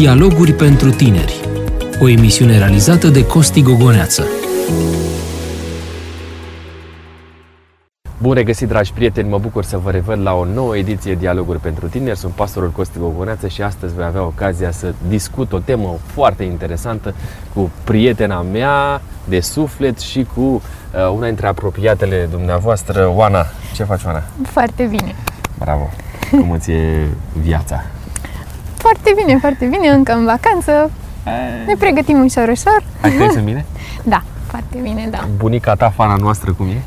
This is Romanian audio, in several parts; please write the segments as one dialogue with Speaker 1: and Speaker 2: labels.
Speaker 1: Dialoguri pentru tineri. O emisiune realizată de Costi Gogoneață.
Speaker 2: Bun regăsit, dragi prieteni! Mă bucur să vă revăd la o nouă ediție Dialoguri pentru tineri. Sunt pastorul Costi Gogoneață și astăzi voi avea ocazia să discut o temă foarte interesantă cu prietena mea de suflet și cu uh, una dintre apropiatele dumneavoastră, Oana. Ce faci, Oana?
Speaker 3: Foarte bine.
Speaker 2: Bravo! Cum îți e viața?
Speaker 3: Foarte bine, foarte bine, încă în vacanță. Ne pregătim ușor, ușor.
Speaker 2: Ai trăit în bine?
Speaker 3: Da, foarte bine, da.
Speaker 2: Bunica ta, fana noastră, cum e?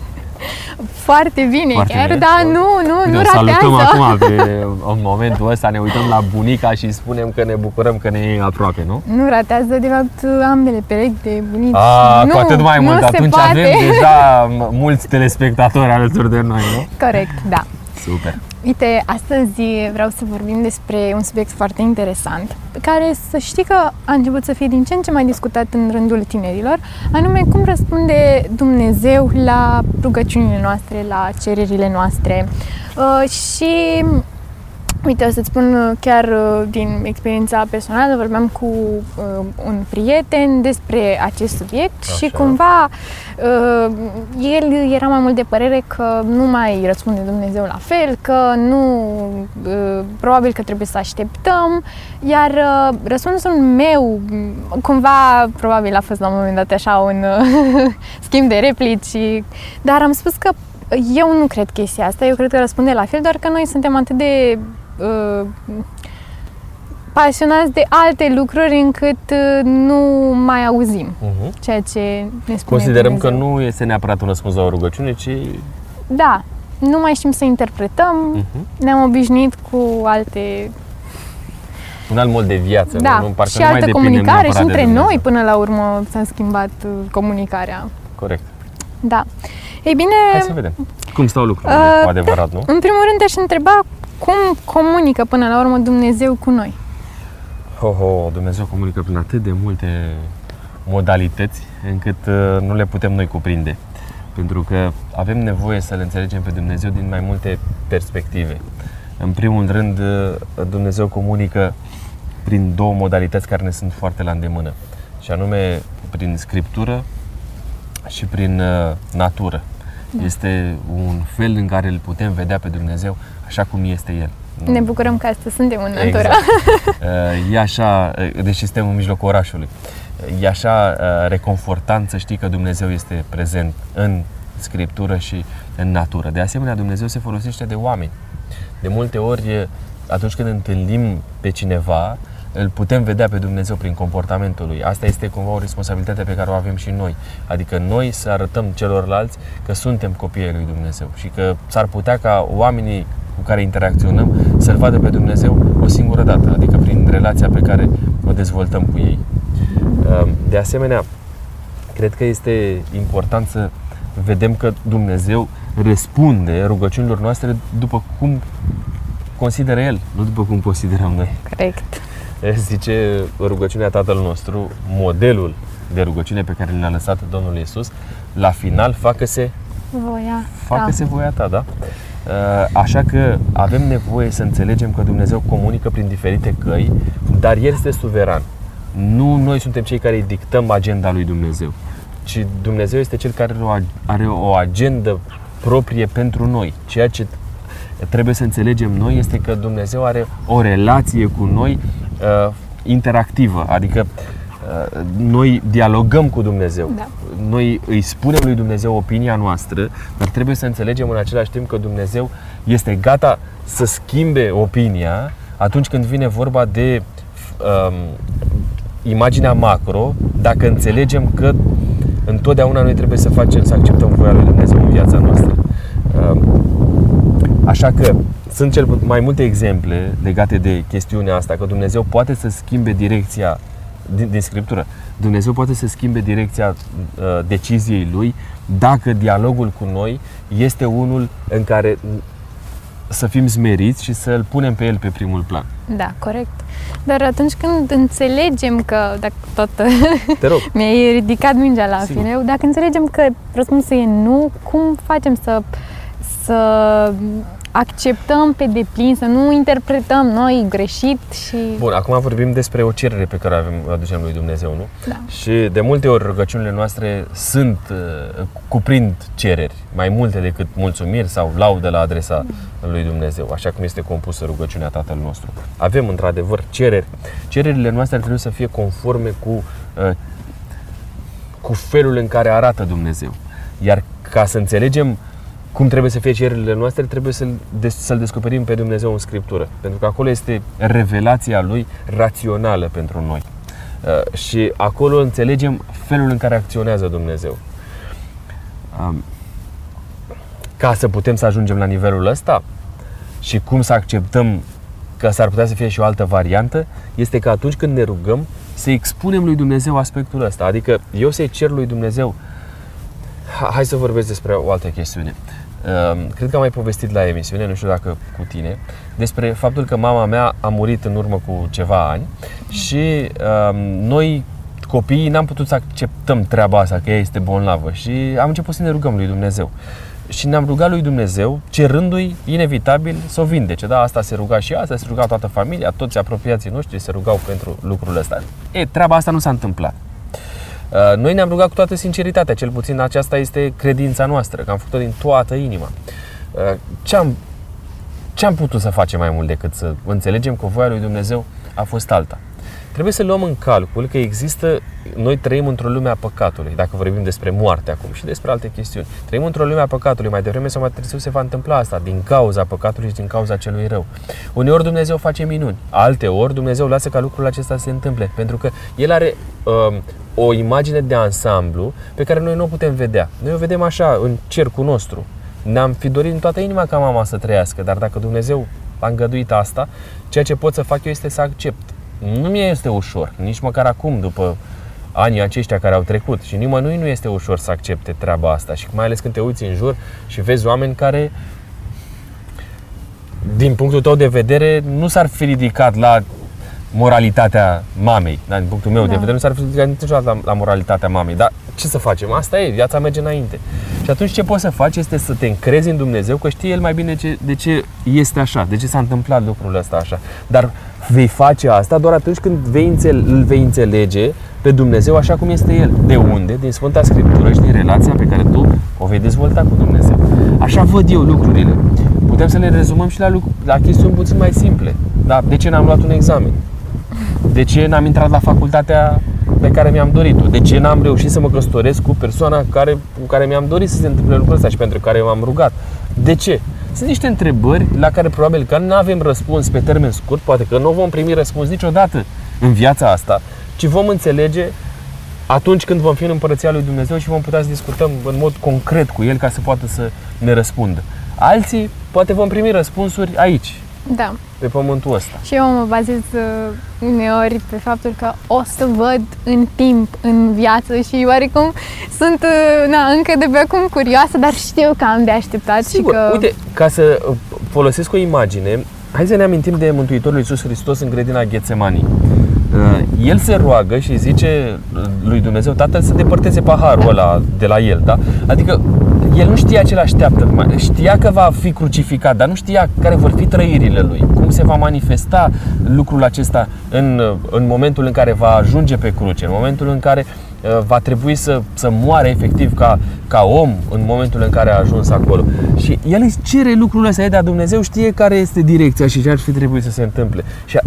Speaker 3: Foarte bine,
Speaker 2: Foarte
Speaker 3: chiar,
Speaker 2: bine.
Speaker 3: da, nu, nu,
Speaker 2: Bine,
Speaker 3: nu
Speaker 2: o salutăm
Speaker 3: ratează.
Speaker 2: acum pe, în momentul ăsta, ne uităm la bunica și spunem că ne bucurăm că ne e aproape, nu?
Speaker 3: Nu ratează, de fapt, ambele perechi de bunici.
Speaker 2: A,
Speaker 3: nu,
Speaker 2: cu atât mai
Speaker 3: nu
Speaker 2: mult,
Speaker 3: se
Speaker 2: atunci
Speaker 3: poate.
Speaker 2: avem deja m- mulți telespectatori alături de noi, nu?
Speaker 3: Corect, da.
Speaker 2: Super.
Speaker 3: Uite, astăzi vreau să vorbim despre un subiect foarte interesant, pe care să știi că a început să fie din ce în ce mai discutat în rândul tinerilor, anume cum răspunde Dumnezeu la rugăciunile noastre, la cererile noastre. Uh, și Uite, o să-ți spun uh, chiar uh, din experiența personală, vorbeam cu uh, un prieten despre acest subiect
Speaker 2: Așa.
Speaker 3: și cumva uh, el era mai mult de părere că nu mai răspunde Dumnezeu la fel, că nu, uh, probabil că trebuie să așteptăm, iar uh, răspunsul meu, m, cumva, probabil a fost la un moment dat așa un uh, schimb de replici, dar am spus că eu nu cred chestia asta, eu cred că răspunde la fel, doar că noi suntem atât de uh, pasionați de alte lucruri încât uh, nu mai auzim
Speaker 2: Uh-huh.
Speaker 3: ceea ce ne spune
Speaker 2: Considerăm că
Speaker 3: Dumnezeu.
Speaker 2: nu este neapărat un răspuns la o rugăciune, ci
Speaker 3: Da, nu mai știm să interpretăm,
Speaker 2: uh-huh.
Speaker 3: ne-am obișnuit cu alte...
Speaker 2: un alt mod de viață.
Speaker 3: da,
Speaker 2: nu? Nu, parcă
Speaker 3: și
Speaker 2: nu mai
Speaker 3: altă
Speaker 2: depindem
Speaker 3: comunicare și
Speaker 2: neapărat de
Speaker 3: între
Speaker 2: Dumnezeu.
Speaker 3: noi până la urmă s-a schimbat uh, comunicarea.
Speaker 2: Corect.
Speaker 3: Da. Ei bine,
Speaker 2: Hai să vedem. Cum stau lucrurile,
Speaker 3: Uh,
Speaker 2: cu adevărat, nu?
Speaker 3: în primul rând aș întreba cum comunică până la urmă Dumnezeu cu noi.
Speaker 2: Ho, ho, Dumnezeu comunică prin atât de multe modalități încât uh, nu le putem noi cuprinde. Pentru că avem nevoie să-L înțelegem pe Dumnezeu din mai multe perspective. În primul rând, uh, Dumnezeu comunică prin două modalități care ne sunt foarte la îndemână. Și anume prin Scriptură și prin uh, natură.
Speaker 3: Da.
Speaker 2: Este un fel în care îl putem vedea pe Dumnezeu așa cum este El.
Speaker 3: Ne bucurăm că astăzi suntem în natură.
Speaker 2: Exact. Uh, E așa, uh, deși suntem în mijlocul orașului, uh, e așa uh, reconfortant să știi că Dumnezeu este prezent în Scriptură și în natură. De asemenea, Dumnezeu se folosește de oameni. De multe ori, uh, atunci când întâlnim pe cineva, îl putem vedea pe Dumnezeu prin comportamentul lui. Asta este cumva o responsabilitate pe care o avem și noi. Adică noi să arătăm celorlalți că suntem copiii lui Dumnezeu și că s-ar putea ca oamenii cu care interacționăm să-L vadă pe Dumnezeu o singură dată, adică prin relația pe care o dezvoltăm cu ei. De asemenea, cred că este important să vedem că Dumnezeu răspunde rugăciunilor noastre după cum consideră El, nu după cum considerăm noi.
Speaker 3: Corect.
Speaker 2: Zice rugăciunea Tatăl nostru, modelul de rugăciune pe care ne-a lăsat Domnul Iisus, la final facă-se
Speaker 3: Voia.
Speaker 2: facă-se voia ta, da? Uh, Așa că avem nevoie să înțelegem că Dumnezeu comunică prin diferite căi, dar El este suveran. Nu noi suntem cei care îi dictăm agenda lui Dumnezeu, ci Dumnezeu este Cel care are o ag- are o agendă proprie pentru noi. Ceea ce trebuie să înțelegem noi este că Dumnezeu are o relație cu noi uh, interactivă, adică uh, noi dialogăm cu Dumnezeu.
Speaker 3: Da.
Speaker 2: Noi îi spunem lui Dumnezeu opinia noastră, dar trebuie să înțelegem în același timp că Dumnezeu este gata să schimbe opinia atunci când vine vorba de um, imaginea macro, dacă înțelegem că întotdeauna noi trebuie să facem, să acceptăm voia lui Dumnezeu în viața noastră. Um, Așa că sunt cel mai multe exemple legate de chestiunea asta, că Dumnezeu poate să schimbe direcția din, din Scriptură. Dumnezeu poate să schimbe direcția uh, deciziei Lui dacă dialogul cu noi este unul în care să fim smeriți și să-L punem pe El pe primul plan.
Speaker 3: Da, corect. Dar atunci când înțelegem că, dacă tot
Speaker 2: Te rog,
Speaker 3: mi-ai ridicat mingea la
Speaker 2: Sigur.
Speaker 3: fileu, dacă înțelegem că răspunsul e nu, cum facem să, să acceptăm pe deplin, să nu interpretăm noi greșit și...
Speaker 2: Bun, acum vorbim despre o cerere pe care avem, o aducem lui Dumnezeu, nu?
Speaker 3: Da.
Speaker 2: Și de multe ori rugăciunile noastre sunt, uh, cuprind cereri, mai multe decât mulțumiri sau laudă la adresa lui Dumnezeu, așa cum este compusă rugăciunea Tatăl nostru. Avem într-adevăr cereri. Cererile noastre ar trebui să fie conforme cu, uh, cu felul în care arată Dumnezeu. Iar ca să înțelegem cum trebuie să fie cererile noastre, trebuie să-l, să-l descoperim pe Dumnezeu în Scriptură. Pentru că acolo este revelația Lui rațională pentru noi. Uh, și acolo înțelegem felul în care acționează Dumnezeu. Um, ca să putem să ajungem la nivelul ăsta și cum să acceptăm că s-ar putea să fie și o altă variantă, este că atunci când ne rugăm, să expunem lui Dumnezeu aspectul ăsta. Adică eu să-i cer lui Dumnezeu Hai să vorbesc despre o altă chestiune. Ehm, cred că am mai povestit la emisiune, nu știu dacă cu tine, despre faptul că mama mea a murit în urmă cu ceva ani și ehm, noi copiii n-am putut să acceptăm treaba asta, că ea este bolnavă și am început să ne rugăm lui Dumnezeu. Și ne-am rugat lui Dumnezeu, cerându-i inevitabil să o vindece. Da, asta se ruga și asta, se ruga toată familia, toți apropiații noștri se rugau pentru lucrul ăsta. E, treaba asta nu s-a întâmplat. Uh, noi ne-am rugat cu toată sinceritatea, cel puțin aceasta este credința noastră, că am făcut-o din toată inima. Uh, ce am, ce am putut să facem mai mult decât să înțelegem că voia lui Dumnezeu a fost alta? Trebuie să luăm în calcul că există, noi trăim într-o lume a păcatului, dacă vorbim despre moarte acum și despre alte chestiuni. Trăim într-o lume a păcatului, mai devreme sau mai târziu se va întâmpla asta, din cauza păcatului și din cauza celui rău. Uneori Dumnezeu face minuni, alte ori Dumnezeu lasă ca lucrul acesta să se întâmple, pentru că El are uh, o imagine de ansamblu pe care noi nu o putem vedea. Noi o vedem așa, în cercul nostru. Ne-am fi dorit în toată inima ca mama să trăiască, dar dacă Dumnezeu a îngăduit asta, ceea ce pot să fac eu este să accept. Nu mi este ușor, nici măcar acum, după anii aceștia care au trecut și nimănui nu este ușor să accepte treaba asta și mai ales când te uiți în jur și vezi oameni care din punctul tău de vedere nu s-ar fi ridicat la moralitatea mamei. Da? Din punctul meu da. de vedere, nu s-ar fi niciodată la, la moralitatea mamei. Dar ce să facem? Asta e, viața merge înainte. Și atunci ce poți să faci este să te încrezi în Dumnezeu, că știe El mai bine ce, de ce este așa, de ce s-a întâmplat lucrul ăsta așa. Dar vei face asta doar atunci când vei înțele- îl vei înțelege pe Dumnezeu așa cum este El. De unde? Din Sfânta Scriptură și din relația pe care tu o vei dezvolta cu Dumnezeu. Așa văd eu lucrurile. Putem să le rezumăm și la, la chestiuni puțin mai simple. Da? De ce n-am luat un examen? De ce n-am intrat la facultatea pe care mi-am dorit-o? De ce n-am reușit să mă căsătoresc cu persoana care, cu care mi-am dorit să se întâmple lucrul ăsta și pentru care m-am rugat? De ce? Sunt niște întrebări la care probabil că nu avem răspuns pe termen scurt, poate că nu vom primi răspuns niciodată în viața asta, ci vom înțelege atunci când vom fi în împărăția lui Dumnezeu și vom putea să discutăm în mod concret cu El ca să poată să ne răspundă. Alții poate vom primi răspunsuri aici,
Speaker 3: da.
Speaker 2: pe pământul ăsta.
Speaker 3: Și eu mă bazez uh, uneori pe faptul că o să văd în timp, în viață și oarecum sunt uh, na, încă de pe acum curioasă, dar știu că am de așteptat
Speaker 2: Sigur,
Speaker 3: și că...
Speaker 2: uite, ca să uh, folosesc o imagine, hai să ne amintim de Mântuitorul Iisus Hristos în grădina Ghețemanii. Uh, el se roagă și zice lui Dumnezeu Tatăl să depărteze paharul ăla de la el, da? Adică el nu știa ce l-așteaptă, știa că va fi crucificat, dar nu știa care vor fi trăirile lui, cum se va manifesta lucrul acesta în, în momentul în care va ajunge pe cruce, în momentul în care uh, va trebui să, să moare efectiv ca, ca om în momentul în care a ajuns acolo. Și el își cere lucrul ăsta, dar Dumnezeu știe care este direcția și ce ar fi trebuit să se întâmple. Și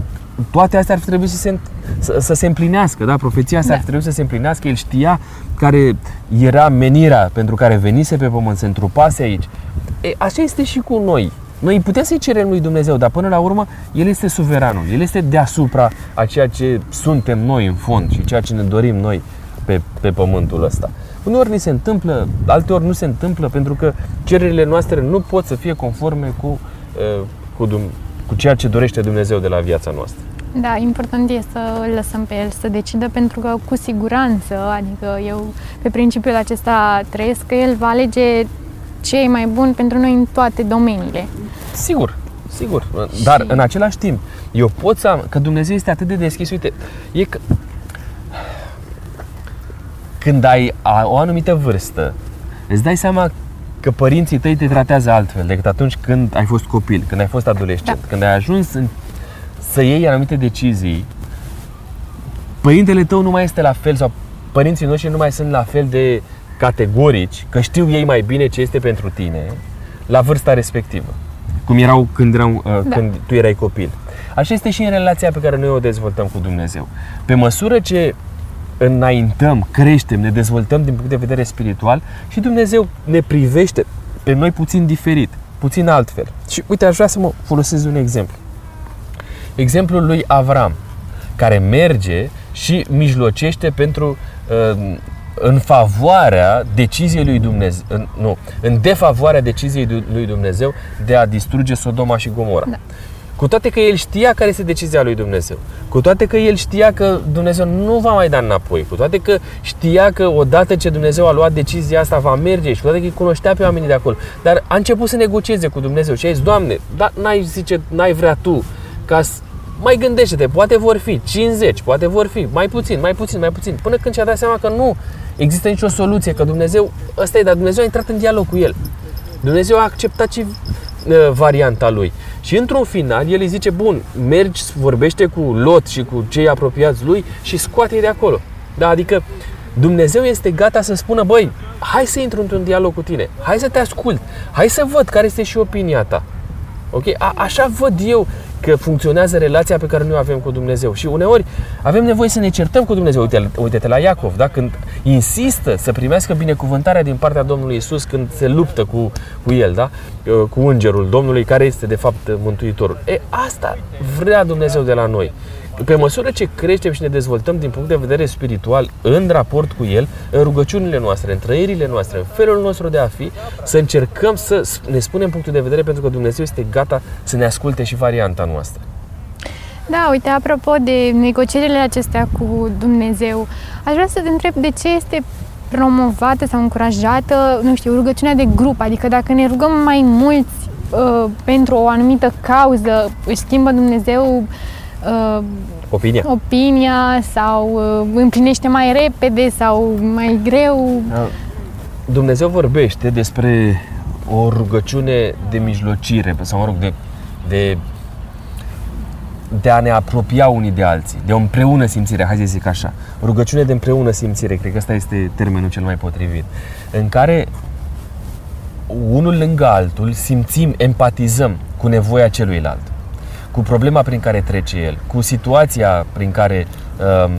Speaker 2: toate astea ar fi trebuit să se, să, să se împlinească, da? Profeția asta da. ar fi trebuit să se împlinească, el știa care era menirea pentru care venise pe pământ, se întrupase aici. E, așa este și cu noi. Noi putem să-i cerem lui Dumnezeu, dar până la urmă El este suveranul, El este deasupra a ceea ce suntem noi în fond și ceea ce ne dorim noi pe, pe pământul ăsta. Uneori ni se întâmplă, alteori nu se întâmplă pentru că cererile noastre nu pot să fie conforme cu, cu, cu ceea ce dorește Dumnezeu de la viața noastră.
Speaker 3: Da, important e să îl lăsăm pe el să decidă pentru că cu siguranță, adică eu pe principiul acesta trăiesc că el va alege ce e mai bun pentru noi în toate domeniile.
Speaker 2: Sigur, sigur. Dar și... în același timp, eu pot să am, că Dumnezeu este atât de deschis, uite, e că când ai o anumită vârstă, îți dai seama că părinții tăi te tratează altfel decât atunci când ai fost copil, când ai fost adolescent,
Speaker 3: Da.
Speaker 2: când ai ajuns în, să iei anumite decizii, părintele tău nu mai este la fel sau părinții noștri nu mai sunt la fel de categorici, că știu ei mai bine ce este pentru tine la vârsta respectivă, cum erau când, erau, uh,
Speaker 3: Da.
Speaker 2: când tu erai copil. Așa este și în relația pe care noi o dezvoltăm cu Dumnezeu. Pe măsură ce înaintăm, creștem, ne dezvoltăm din punct de vedere spiritual și Dumnezeu ne privește pe noi puțin diferit, puțin altfel. Și uite, aș vrea să mă folosesc un exemplu. Exemplul lui Avram, care merge și mijlocește pentru uh, în favoarea deciziei lui Dumnezeu, în, nu, în defavoarea deciziei du- lui Dumnezeu de a distruge Sodoma și Gomora.
Speaker 3: Da.
Speaker 2: Cu toate că el știa care este decizia lui Dumnezeu, cu toate că el știa că Dumnezeu nu va mai da înapoi, cu toate că știa că odată ce Dumnezeu a luat decizia asta va merge și cu toate că îi cunoștea pe oamenii de acolo, dar a început să negocieze cu Dumnezeu și a zis, Doamne, da, n-ai, zice, n-ai vrea Tu ca să mai gândește-te, poate vor fi 50, poate vor fi mai puțin, mai puțin, mai puțin, până când și-a dat seama că nu există nicio soluție, că Dumnezeu, ăsta e, dar Dumnezeu a intrat în dialog cu el. Dumnezeu a acceptat și uh, varianta lui. Și într-un final, el îi zice, bun, mergi, vorbește cu Lot și cu cei apropiați lui și scoate-i de acolo. Da, adică Dumnezeu este gata să spună, băi, hai să intru într-un dialog cu tine, hai să te ascult, hai să văd care este și opinia ta. Ok? A, așa văd eu că funcționează relația pe care noi o avem cu Dumnezeu. Și uneori avem nevoie să ne certăm cu Dumnezeu. Uite, uite-te la Iacov, da? când insistă să primească binecuvântarea din partea Domnului Isus când se luptă cu, cu el, da? cu îngerul Domnului, care este de fapt Mântuitorul. E, asta vrea Dumnezeu de la noi. Pe măsură ce creștem și ne dezvoltăm din punct de vedere spiritual în raport cu El, în rugăciunile noastre, în trăirile noastre, în felul nostru de a fi, să încercăm să ne spunem punctul de vedere pentru că Dumnezeu este gata să ne asculte și varianta noastră.
Speaker 3: Da, uite, apropo de negocierile acestea cu Dumnezeu, aș vrea să te întreb de ce este promovată sau încurajată, nu știu, rugăciunea de grup, adică dacă ne rugăm mai mulți uh, pentru o anumită cauză, își schimbă Dumnezeu uh,
Speaker 2: Opinia?
Speaker 3: opinia sau uh, împlinește mai repede sau mai greu.
Speaker 2: Dumnezeu vorbește despre o rugăciune de mijlocire, sau mă rog, de, de, de a ne apropia unii de alții, de o împreună simțire, hai să zic așa. Rugăciune de împreună simțire, cred că ăsta este termenul cel mai potrivit, în care unul lângă altul simțim, empatizăm cu nevoia celuilalt, cu problema prin care trece el, cu situația prin care, um,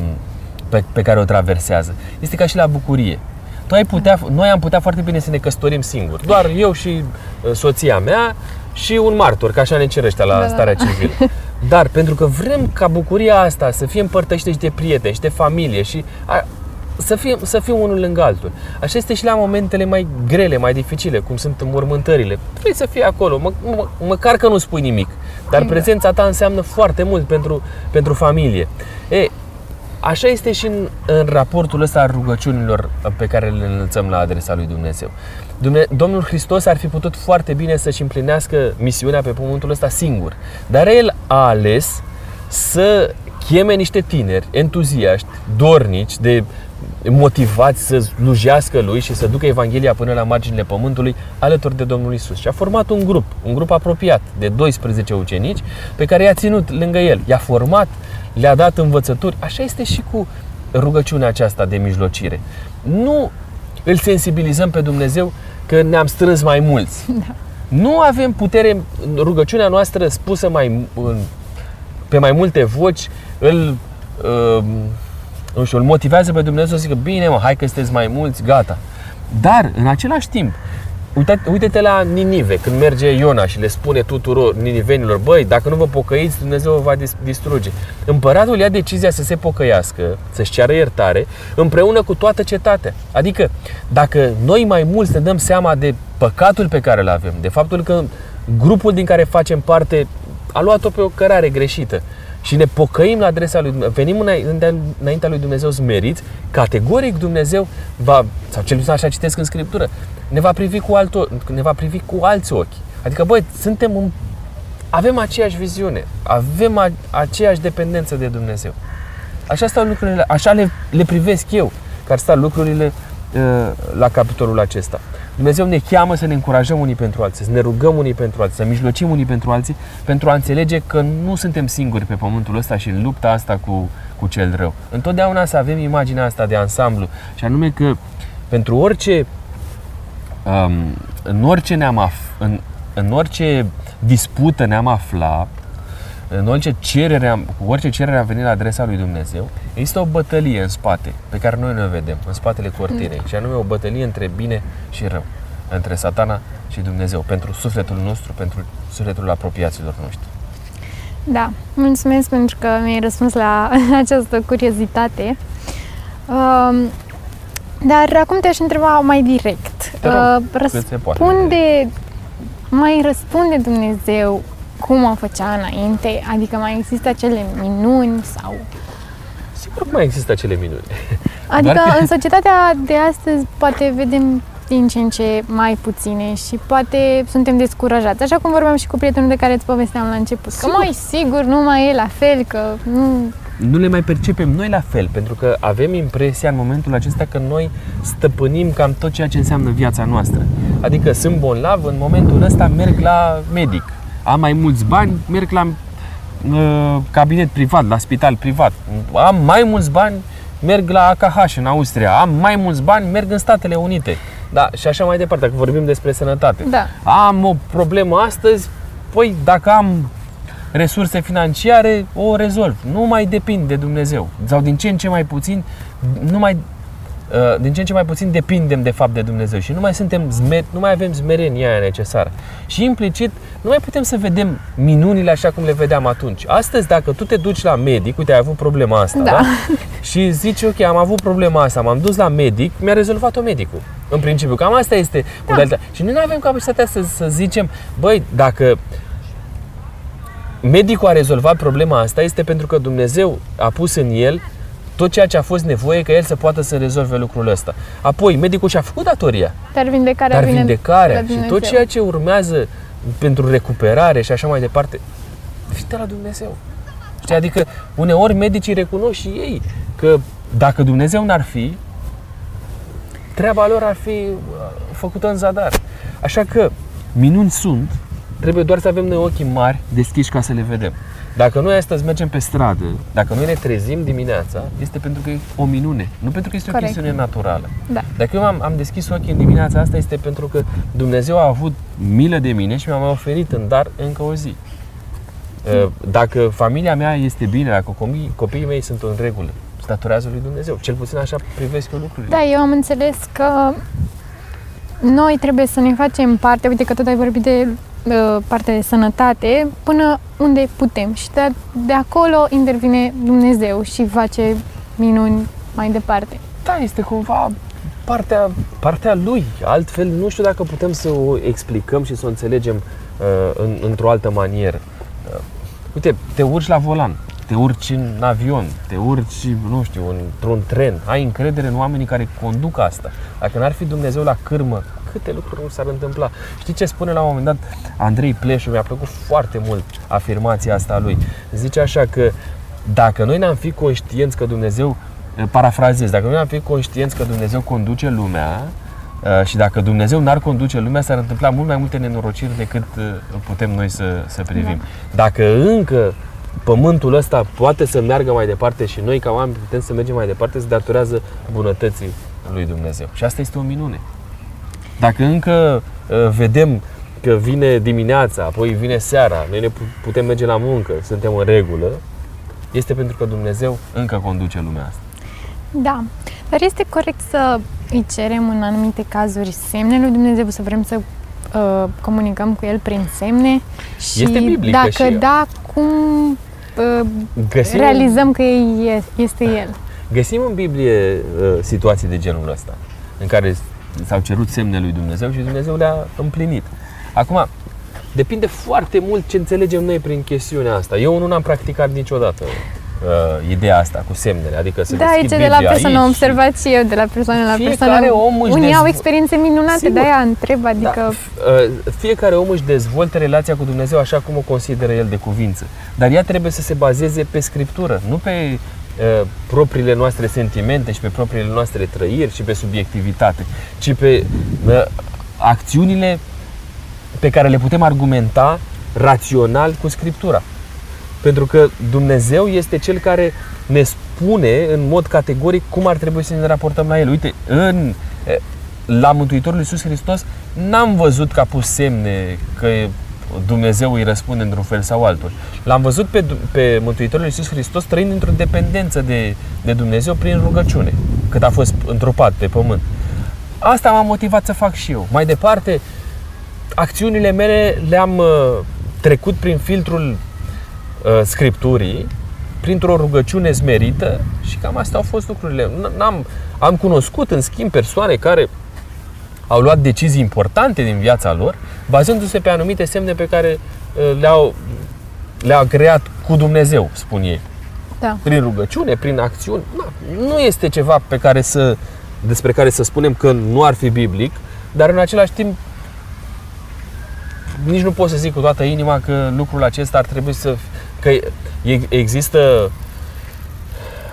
Speaker 2: pe, pe care o traversează. Este ca și la bucurie. Tu ai putea, noi am putea foarte bine să ne căsătorim singuri. Doar eu și uh, soția mea și un martor, că așa ne cer ăștia la
Speaker 3: Da, da,
Speaker 2: starea
Speaker 3: da.
Speaker 2: civilă. Dar pentru că vrem ca bucuria asta să fie împărtășită și de prieteni și de familie și a, să fie, să fie unul lângă altul. Așa este și la momentele mai grele, mai dificile, cum sunt mormântările. Vrei să fii acolo, mă, mă, măcar că nu spui nimic, dar
Speaker 3: Exact.
Speaker 2: prezența ta înseamnă foarte mult pentru, pentru familie. E, Așa este și în, în raportul ăsta al rugăciunilor pe care le înălțăm la adresa lui Dumnezeu. Dumne- Domnul Hristos ar fi putut foarte bine să-și împlinească misiunea pe pământul ăsta singur, dar El a ales să cheme niște tineri entuziaști, dornici, de motivați să slujească lui și să ducă Evanghelia până la marginile pământului alături de Domnul Isus. Și a format un grup, un grup apropiat de 12 ucenici pe care i-a ținut lângă el, i-a format, le-a dat învățături. Așa este și cu rugăciunea aceasta de mijlocire. Nu îl sensibilizăm pe Dumnezeu că ne-am strâns mai mulți. Nu avem putere, rugăciunea noastră spusă mai, în- pe mai multe voci, îl, uh, nu știu, îl motivează pe Dumnezeu să zică, bine mă, hai că sunteți mai mulți, gata. Dar, în același timp, uite, uite-te la Ninive, când merge Iona și le spune tuturor ninivenilor, băi, dacă nu vă pocăiți, Dumnezeu vă va dis- distruge. Împăratul ia decizia să se pocăiască, să-și ceară iertare, împreună cu toată cetatea. Adică, dacă noi mai mulți ne dăm seama de păcatul pe care îl avem, de faptul că grupul din care facem parte a luat-o pe o cărare greșită și ne pocăim la adresa lui Dumnezeu, venim înaintea, înaintea lui Dumnezeu smeriți, categoric Dumnezeu va, sau cel puțin așa citesc în Scriptură, ne va privi cu, alto, ne va privi cu alți ochi. Adică, băi, suntem în, avem aceeași viziune, avem a, aceeași dependență de Dumnezeu. Așa stau lucrurile, așa le, le privesc eu, care stau lucrurile uh, la capitolul acesta. Dumnezeu ne cheamă să ne încurajăm unii pentru alții, să ne rugăm unii pentru alții, să mijlocim unii pentru alții, pentru a înțelege că nu suntem singuri pe pământul ăsta și în lupta asta cu, cu cel rău. Întotdeauna să avem imaginea asta de ansamblu și anume că pentru orice um, în orice ne-am af- în, în orice dispută ne-am afla, în orice cerere, am, cu orice cerere am venit la adresa lui Dumnezeu, există o bătălie în spate, pe care noi ne vedem, în spatele cortinei, mm. și anume o bătălie între bine și rău, între satana și Dumnezeu, pentru sufletul nostru, pentru sufletul apropiaților noștri.
Speaker 3: Da, mulțumesc pentru că mi-ai răspuns la această curiozitate. Um, dar acum te-aș întreba mai direct.
Speaker 2: Te rog,
Speaker 3: Uh,
Speaker 2: cât se poate.
Speaker 3: răspunde, mai răspunde Dumnezeu cum o făcea înainte? Adică mai există acele minuni sau...
Speaker 2: Sigur că mai există acele minuni.
Speaker 3: Adică
Speaker 2: Doar că-
Speaker 3: în societatea de astăzi poate vedem din ce în ce mai puține și poate suntem descurajați. Așa cum vorbeam și cu prietenul de care îți povesteam la început. Că
Speaker 2: Sigur.
Speaker 3: mai sigur nu mai e la fel, că nu...
Speaker 2: nu le mai percepem noi la fel, pentru că avem impresia în momentul acesta că noi stăpânim cam tot ceea ce înseamnă viața noastră. Adică sunt bolnav, în momentul ăsta merg la medic. Am mai mulți bani, merg la uh, cabinet privat, la spital privat. Am mai mulți bani, merg la AKH în Austria. Am mai mulți bani, merg în Statele Unite. Da, și așa mai departe, dacă vorbim despre sănătate.
Speaker 3: Da.
Speaker 2: Am o problemă astăzi, păi dacă am resurse financiare, o rezolv. Nu mai depind de Dumnezeu. Sau din ce în ce mai puțin, nu mai, uh, din ce în ce mai puțin depindem de fapt de Dumnezeu și nu mai suntem zmer, nu mai avem smerenia aia necesară. Și implicit nu mai putem să vedem minunile așa cum le vedeam atunci. Astăzi dacă tu te duci la medic, uite ai avut problema asta, da?
Speaker 3: Da.
Speaker 2: da? Și zici, ok, am avut problema asta, m-am dus la medic, mi-a rezolvat-o medicul. În principiu, cam asta este modalitatea. Și noi nu avem capacitatea să, să zicem, băi, dacă medicul a rezolvat problema asta este pentru că Dumnezeu a pus în el tot ceea ce a fost nevoie ca el să poată să rezolve lucrul ăsta. Apoi, medicul și-a făcut datoria,
Speaker 3: Dar vindecarea
Speaker 2: dar
Speaker 3: vine
Speaker 2: vindecarea
Speaker 3: de la
Speaker 2: și tot
Speaker 3: Dumnezeu.
Speaker 2: ceea ce urmează pentru recuperare și așa mai departe, vine de la Dumnezeu. Știi? Adică uneori medicii recunosc și ei că dacă Dumnezeu n-ar fi, treaba lor ar fi uh, făcută în zadar. Așa că minuni sunt, trebuie doar să avem noi ochii mari deschiși ca să le vedem. Dacă noi astăzi mergem pe stradă, dacă noi ne trezim dimineața, este pentru că e o minune, nu pentru că este
Speaker 3: Corect.
Speaker 2: o chestiune naturală.
Speaker 3: Da.
Speaker 2: Dacă eu am, am deschis ochii în dimineața asta, este pentru că Dumnezeu a avut milă de mine și mi-a mai oferit în dar încă o zi. Uh, Dacă familia mea este bine, dacă copiii, copiii mei sunt în regulă, se datorează lui Dumnezeu. Cel puțin așa privesc eu lucrurile.
Speaker 3: Da, eu am înțeles că noi trebuie să ne facem parte, uite că tot ai vorbit de uh, partea de sănătate, până unde putem și de, de acolo intervine Dumnezeu și face minuni mai departe.
Speaker 2: Da, este cumva partea, partea lui. Altfel, nu știu dacă putem să o explicăm și să o înțelegem uh, în, într-o altă manieră. Uh, uite, te urci la volan, te urci în avion, te urci, nu știu, într-un tren. Ai încredere în oamenii care conduc asta. Dacă n-ar fi Dumnezeu la cârmă, câte lucruri nu s-ar întâmpla. Știi ce spune la un moment dat Andrei Pleșu? Mi-a plăcut foarte mult afirmația asta a lui. Zice așa că dacă noi n-am fi conștienți că Dumnezeu parafrazez, dacă noi n-am fi conștienți că Dumnezeu conduce lumea uh, și dacă Dumnezeu n-ar conduce lumea, s-ar întâmpla mult mai multe nenorociri decât uh, putem noi să, să privim. Dacă încă pământul ăsta poate să meargă mai departe și noi ca oameni putem să mergem mai departe, se datorează bunătății lui Dumnezeu. Și asta este o minune. Dacă încă uh, vedem că vine dimineața, apoi vine seara, noi ne pu- putem merge la muncă, suntem în regulă, este pentru că Dumnezeu încă conduce lumea asta.
Speaker 3: Da, dar este corect să îi cerem în anumite cazuri semne lui Dumnezeu, să vrem să uh, comunicăm cu El prin semne și
Speaker 2: Este biblică
Speaker 3: dacă
Speaker 2: și ea.
Speaker 3: da, cum uh,
Speaker 2: Găsim,
Speaker 3: realizăm că e- este El.
Speaker 2: găsim în Biblie uh, situații de genul ăsta, în care s-au cerut semne lui Dumnezeu și Dumnezeu le-a împlinit. Acum, depinde foarte mult ce înțelegem noi prin chestiunea asta. Eu nu n-am practicat niciodată uh, ideea asta cu semnele, adică să
Speaker 3: Da,
Speaker 2: deschid
Speaker 3: aici de la
Speaker 2: Biblia
Speaker 3: persoană, am
Speaker 2: aici
Speaker 3: observat și eu de la persoană la
Speaker 2: Fiecare
Speaker 3: persoană.
Speaker 2: om își
Speaker 3: Unii au
Speaker 2: dezvo-
Speaker 3: experiențe minunate,
Speaker 2: Sigur.
Speaker 3: de-aia întreb, adică...
Speaker 2: Da, f- uh, fiecare om își dezvoltă relația cu Dumnezeu așa cum o consideră el de cuvință. Dar ea trebuie să se bazeze pe scriptură, nu pe uh, propriile noastre sentimente și pe propriile noastre trăiri și pe subiectivitate, ci pe uh, acțiunile pe care le putem argumenta rațional cu Scriptura. Pentru că Dumnezeu este Cel care ne spune în mod categoric cum ar trebui să ne raportăm la El. Uite, în, la Mântuitorul Iisus Hristos n-am văzut că a pus semne că Dumnezeu îi răspunde într-un fel sau altul. L-am văzut pe, pe Mântuitorul Iisus Hristos trăind într-o dependență de, de Dumnezeu prin rugăciune, cât a fost întrupat pe pământ. Asta m-a motivat să fac și eu. Mai departe, acțiunile mele le-am uh, trecut prin filtrul uh, Scripturii, printr-o rugăciune smerită și cam astea au fost lucrurile. N-am, am cunoscut, în schimb, persoane care au luat decizii importante din viața lor, bazându-se pe anumite semne pe care uh, le-au, le-au creat cu Dumnezeu, spun ei.
Speaker 3: Da.
Speaker 2: Prin rugăciune, prin acțiuni. Na, nu este ceva pe care să, despre care să spunem că nu ar fi biblic, dar în același timp nici nu pot să zic cu toată inima că lucrul acesta ar trebui să... că există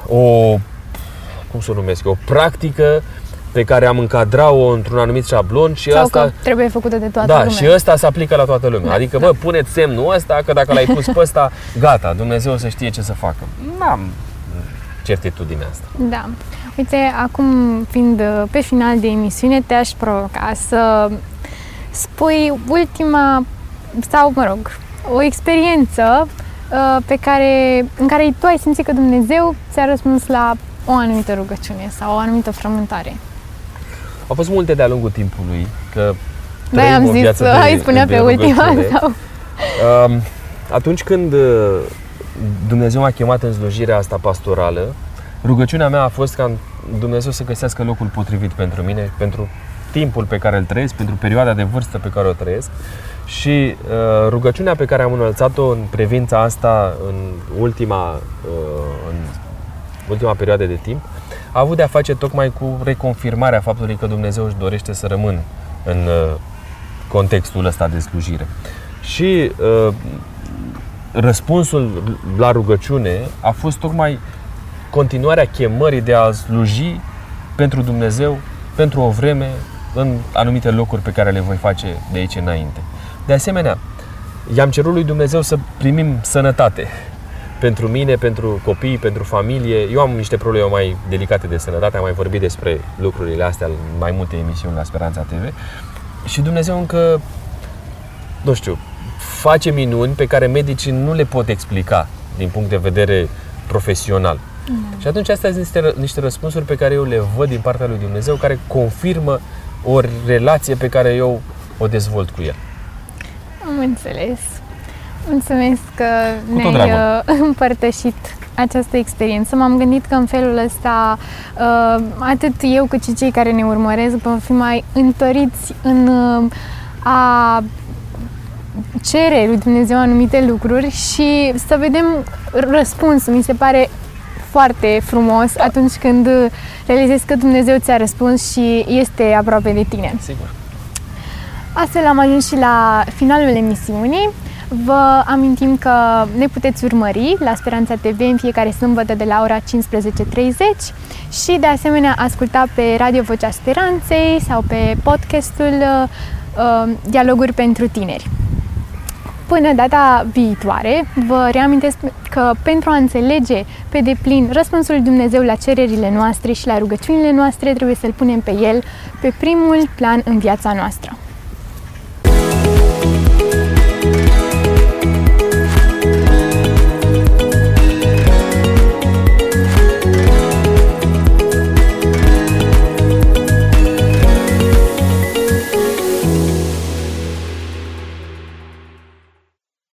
Speaker 2: o cum să o numesc, o practică pe care am încadrat-o într-un anumit șablon și
Speaker 3: Sau
Speaker 2: asta...
Speaker 3: că trebuie făcută de toată
Speaker 2: da,
Speaker 3: lumea.
Speaker 2: și ăsta se aplică la toată lumea.
Speaker 3: Da,
Speaker 2: adică,
Speaker 3: da.
Speaker 2: bă, puneți semnul ăsta, că dacă l-ai pus pe ăsta, gata, Dumnezeu să știe ce să facă. N-am certitudinea asta.
Speaker 3: Da. Uite, acum fiind uh, pe final de emisiune, te-aș provoca să spui ultima, sau mă rog, o experiență uh, pe care, în care tu ai simțit că Dumnezeu ți-a răspuns la o anumită rugăciune sau o anumită frământare.
Speaker 2: Au fost multe de-a lungul timpului, că
Speaker 3: Da,
Speaker 2: trăim
Speaker 3: am
Speaker 2: o
Speaker 3: zis,
Speaker 2: viață de-
Speaker 3: hai spunea
Speaker 2: de
Speaker 3: pe ultima
Speaker 2: rugăciune.
Speaker 3: sau...
Speaker 2: Um, atunci când uh, Dumnezeu m-a chemat în slujirea asta pastorală, rugăciunea mea a fost ca Dumnezeu să găsească locul potrivit pentru mine, pentru timpul pe care îl trăiesc, pentru perioada de vârstă pe care o trăiesc și uh, rugăciunea pe care am înălțat-o în privința asta în ultima, uh, în ultima perioadă de timp a avut de a face tocmai cu reconfirmarea faptului că Dumnezeu își dorește să rămân în uh, contextul ăsta de slujire. Și uh, răspunsul la rugăciune a fost tocmai continuarea chemării de a sluji pentru Dumnezeu pentru o vreme în anumite locuri pe care le voi face de aici înainte. De asemenea, i-am cerut lui Dumnezeu să primim sănătate pentru mine, pentru copii, pentru familie. Eu am niște probleme mai delicate de sănătate, am mai vorbit despre lucrurile astea în mai multe emisiuni la Speranța TV. Și Dumnezeu încă, nu știu, face minuni pe care medicii nu le pot explica din punct de vedere profesional. Și atunci astea sunt niște, niște răspunsuri pe care eu le văd din partea lui Dumnezeu, care confirmă o relație pe care eu o dezvolt cu El.
Speaker 3: Am înțeles. Mulțumesc că
Speaker 2: Cu tot
Speaker 3: ne-ai
Speaker 2: dragul.
Speaker 3: uh, împărtășit această experiență. M-am gândit că în felul ăsta uh, atât eu cât și cei care ne urmăresc vom fi mai întăriți în uh, a cere lui Dumnezeu anumite lucruri și să vedem răspunsul. Mi se pare foarte frumos atunci când realizezi că Dumnezeu ți-a răspuns și este aproape de tine.
Speaker 2: Sigur.
Speaker 3: Astfel am ajuns și la finalul emisiunii. Vă amintim că ne puteți urmări la Speranța TV în fiecare sâmbătă de la ora 15.30 și de asemenea asculta pe Radio Vocea Speranței sau pe podcastul uh, Dialoguri pentru tineri. Până data viitoare, vă reamintesc că pentru a înțelege pe deplin răspunsul lui Dumnezeu la cererile noastre și la rugăciunile noastre, trebuie să-L punem pe El pe primul plan în viața noastră.